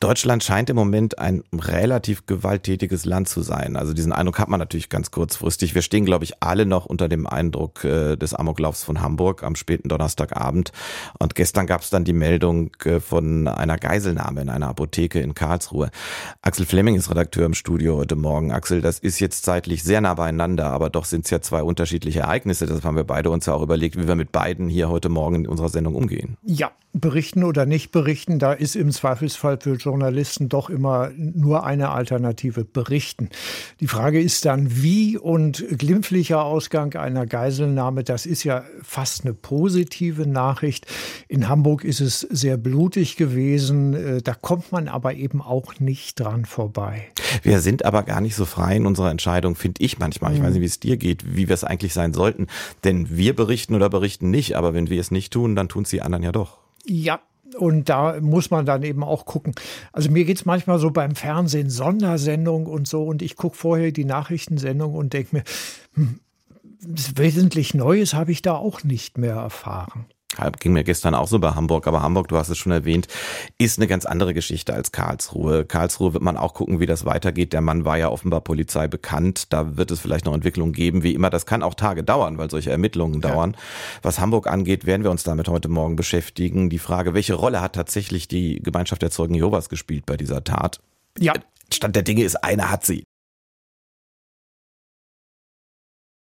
Deutschland scheint im Moment ein relativ gewalttätiges Land zu sein. Also diesen Eindruck hat man natürlich ganz kurzfristig. Wir stehen, glaube ich, alle noch unter dem Eindruck äh, des Amoklaufs von Hamburg am späten Donnerstagabend. Und gestern gab es dann die Meldung äh, von einer Geiselnahme in einer Apotheke in Karlsruhe. Axel Fleming ist Redakteur im Studio heute Morgen. Axel, das ist jetzt zeitlich sehr nah beieinander, aber doch sind es ja zwei unterschiedliche Ereignisse. Deshalb haben wir beide uns ja auch überlegt, wie wir mit beiden hier heute Morgen in unserer Sendung umgehen. Ja, berichten oder nicht berichten, da ist im Zweifelsfall für Journalisten doch immer nur eine Alternative, berichten. Die Frage ist dann, wie und glimpflicher Ausgang einer Geiselnahme, das ist ja fast eine positive Nachricht. In Hamburg ist es sehr blutig gewesen, äh, da kommt man aber eben auch nicht dran vorbei. Wir sind aber gar nicht so frei in unserer Entscheidung, finde ich manchmal. Ich weiß nicht, wie es dir geht, wie wir es eigentlich sein sollten. Denn wir berichten oder berichten nicht, aber wenn wir es nicht tun, dann tun es die anderen ja doch. Ja, und da muss man dann eben auch gucken. Also mir geht es manchmal so beim Fernsehen, Sondersendung und so, und ich gucke vorher die Nachrichtensendung und denke mir, hm, wesentlich Neues habe ich da auch nicht mehr erfahren. Ging mir gestern auch so bei Hamburg, aber Hamburg, du hast es schon erwähnt, ist eine ganz andere Geschichte als Karlsruhe. Karlsruhe wird man auch gucken, wie das weitergeht. Der Mann war ja offenbar Polizei bekannt. Da wird es vielleicht noch Entwicklungen geben, wie immer. Das kann auch Tage dauern, weil solche Ermittlungen dauern. Ja. Was Hamburg angeht, werden wir uns damit heute Morgen beschäftigen. Die Frage, welche Rolle hat tatsächlich die Gemeinschaft der Zeugen Jehovas gespielt bei dieser Tat? Ja. Stand der Dinge ist, eine hat sie.